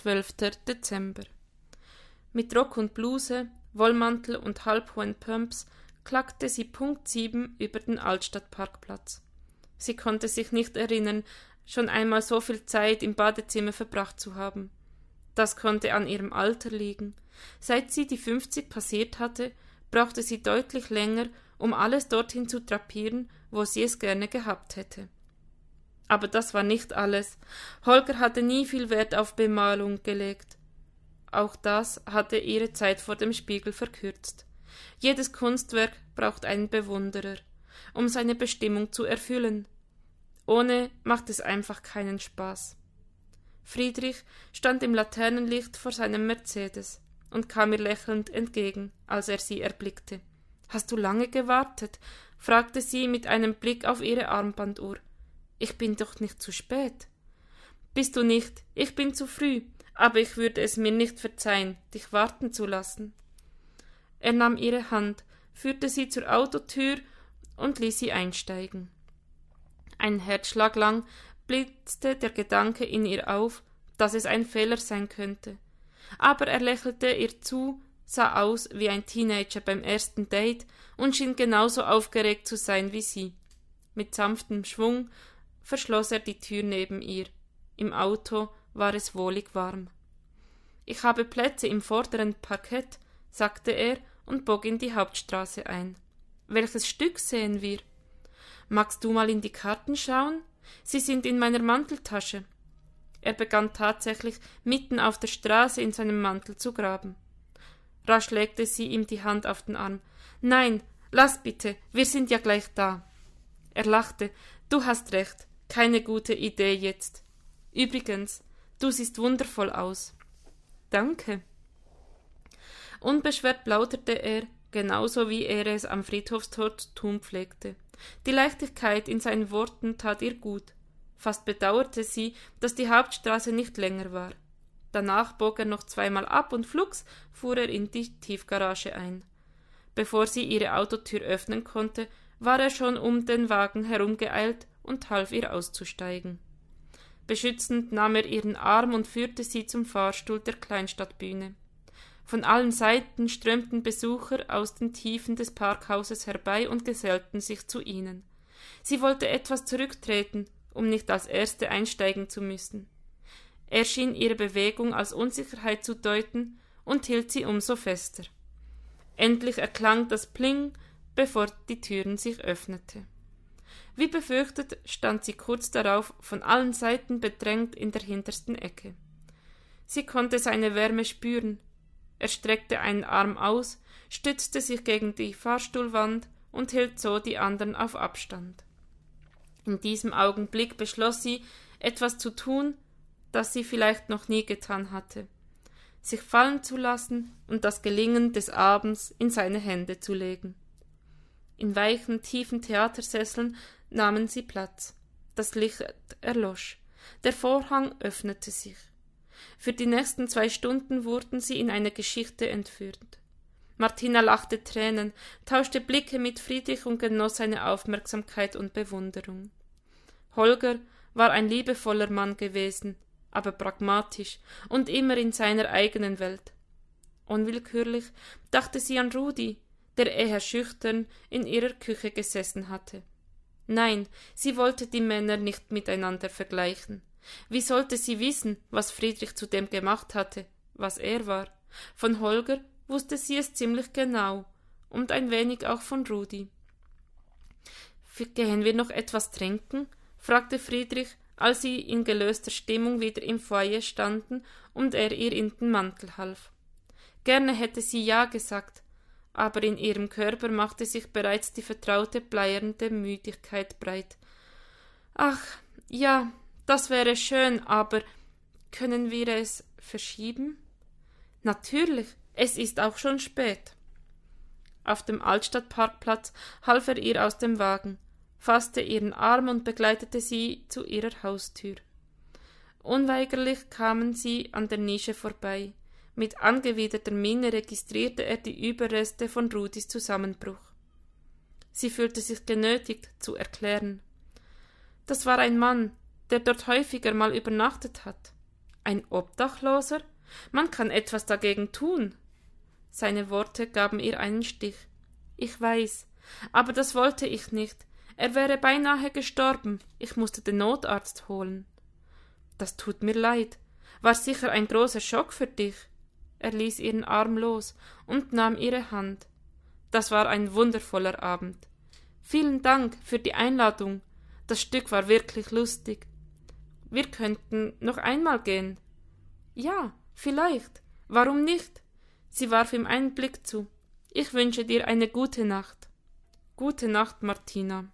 12. Dezember. Mit Rock und Bluse, Wollmantel und halbhohen Pumps klackte sie Punkt sieben über den Altstadtparkplatz. Sie konnte sich nicht erinnern, schon einmal so viel Zeit im Badezimmer verbracht zu haben. Das konnte an ihrem Alter liegen. Seit sie die fünfzig passiert hatte, brauchte sie deutlich länger, um alles dorthin zu drapieren, wo sie es gerne gehabt hätte. Aber das war nicht alles. Holger hatte nie viel Wert auf Bemalung gelegt. Auch das hatte ihre Zeit vor dem Spiegel verkürzt. Jedes Kunstwerk braucht einen Bewunderer, um seine Bestimmung zu erfüllen. Ohne macht es einfach keinen Spaß. Friedrich stand im Laternenlicht vor seinem Mercedes und kam ihr lächelnd entgegen, als er sie erblickte. Hast du lange gewartet? fragte sie mit einem Blick auf ihre Armbanduhr. Ich bin doch nicht zu spät. Bist du nicht, ich bin zu früh, aber ich würde es mir nicht verzeihen, dich warten zu lassen. Er nahm ihre Hand, führte sie zur Autotür und ließ sie einsteigen. Ein Herzschlag lang blitzte der Gedanke in ihr auf, dass es ein Fehler sein könnte. Aber er lächelte ihr zu, sah aus wie ein Teenager beim ersten Date und schien genauso aufgeregt zu sein wie sie. Mit sanftem Schwung verschloss er die Tür neben ihr. Im Auto war es wohlig warm. Ich habe Plätze im vorderen Parkett, sagte er und bog in die Hauptstraße ein. Welches Stück sehen wir? Magst du mal in die Karten schauen? Sie sind in meiner Manteltasche. Er begann tatsächlich mitten auf der Straße in seinem Mantel zu graben. Rasch legte sie ihm die Hand auf den Arm. Nein, lass bitte, wir sind ja gleich da. Er lachte. Du hast recht. Keine gute Idee jetzt. Übrigens, du siehst wundervoll aus. Danke. Unbeschwert plauderte er, genauso wie er es am Friedhofstor zu tun pflegte. Die Leichtigkeit in seinen Worten tat ihr gut. Fast bedauerte sie, dass die Hauptstraße nicht länger war. Danach bog er noch zweimal ab und flugs fuhr er in die Tiefgarage ein. Bevor sie ihre Autotür öffnen konnte, war er schon um den Wagen herumgeeilt und half ihr auszusteigen. Beschützend nahm er ihren Arm und führte sie zum Fahrstuhl der Kleinstadtbühne. Von allen Seiten strömten Besucher aus den Tiefen des Parkhauses herbei und gesellten sich zu ihnen. Sie wollte etwas zurücktreten, um nicht als Erste einsteigen zu müssen. Er schien ihre Bewegung als Unsicherheit zu deuten und hielt sie umso fester. Endlich erklang das Pling, bevor die Türen sich öffnete. Wie befürchtet stand sie kurz darauf von allen Seiten bedrängt in der hintersten Ecke. Sie konnte seine Wärme spüren. Er streckte einen Arm aus, stützte sich gegen die Fahrstuhlwand und hielt so die anderen auf Abstand. In diesem Augenblick beschloss sie, etwas zu tun, das sie vielleicht noch nie getan hatte, sich fallen zu lassen und das Gelingen des Abends in seine Hände zu legen. In weichen, tiefen Theatersesseln nahmen sie Platz. Das Licht erlosch. Der Vorhang öffnete sich. Für die nächsten zwei Stunden wurden sie in eine Geschichte entführt. Martina lachte Tränen, tauschte Blicke mit Friedrich und genoss seine Aufmerksamkeit und Bewunderung. Holger war ein liebevoller Mann gewesen, aber pragmatisch und immer in seiner eigenen Welt. Unwillkürlich dachte sie an Rudi, der eher schüchtern in ihrer Küche gesessen hatte. Nein, sie wollte die Männer nicht miteinander vergleichen. Wie sollte sie wissen, was Friedrich zu dem gemacht hatte, was er war? Von Holger wusste sie es ziemlich genau und ein wenig auch von Rudi. Gehen wir noch etwas trinken? fragte Friedrich, als sie in gelöster Stimmung wieder im Foyer standen und er ihr in den Mantel half. Gerne hätte sie ja gesagt, aber in ihrem Körper machte sich bereits die vertraute bleiernde Müdigkeit breit. Ach, ja, das wäre schön, aber können wir es verschieben? Natürlich, es ist auch schon spät. Auf dem Altstadtparkplatz half er ihr aus dem Wagen, fasste ihren Arm und begleitete sie zu ihrer Haustür. Unweigerlich kamen sie an der Nische vorbei. Mit angewiderter Miene registrierte er die Überreste von Rudis Zusammenbruch. Sie fühlte sich genötigt zu erklären. Das war ein Mann, der dort häufiger mal übernachtet hat. Ein Obdachloser? Man kann etwas dagegen tun. Seine Worte gaben ihr einen Stich. Ich weiß, aber das wollte ich nicht. Er wäre beinahe gestorben. Ich musste den Notarzt holen. Das tut mir leid. War sicher ein großer Schock für dich. Er ließ ihren Arm los und nahm ihre Hand. Das war ein wundervoller Abend. Vielen Dank für die Einladung. Das Stück war wirklich lustig. Wir könnten noch einmal gehen. Ja, vielleicht. Warum nicht? Sie warf ihm einen Blick zu. Ich wünsche dir eine gute Nacht. Gute Nacht, Martina.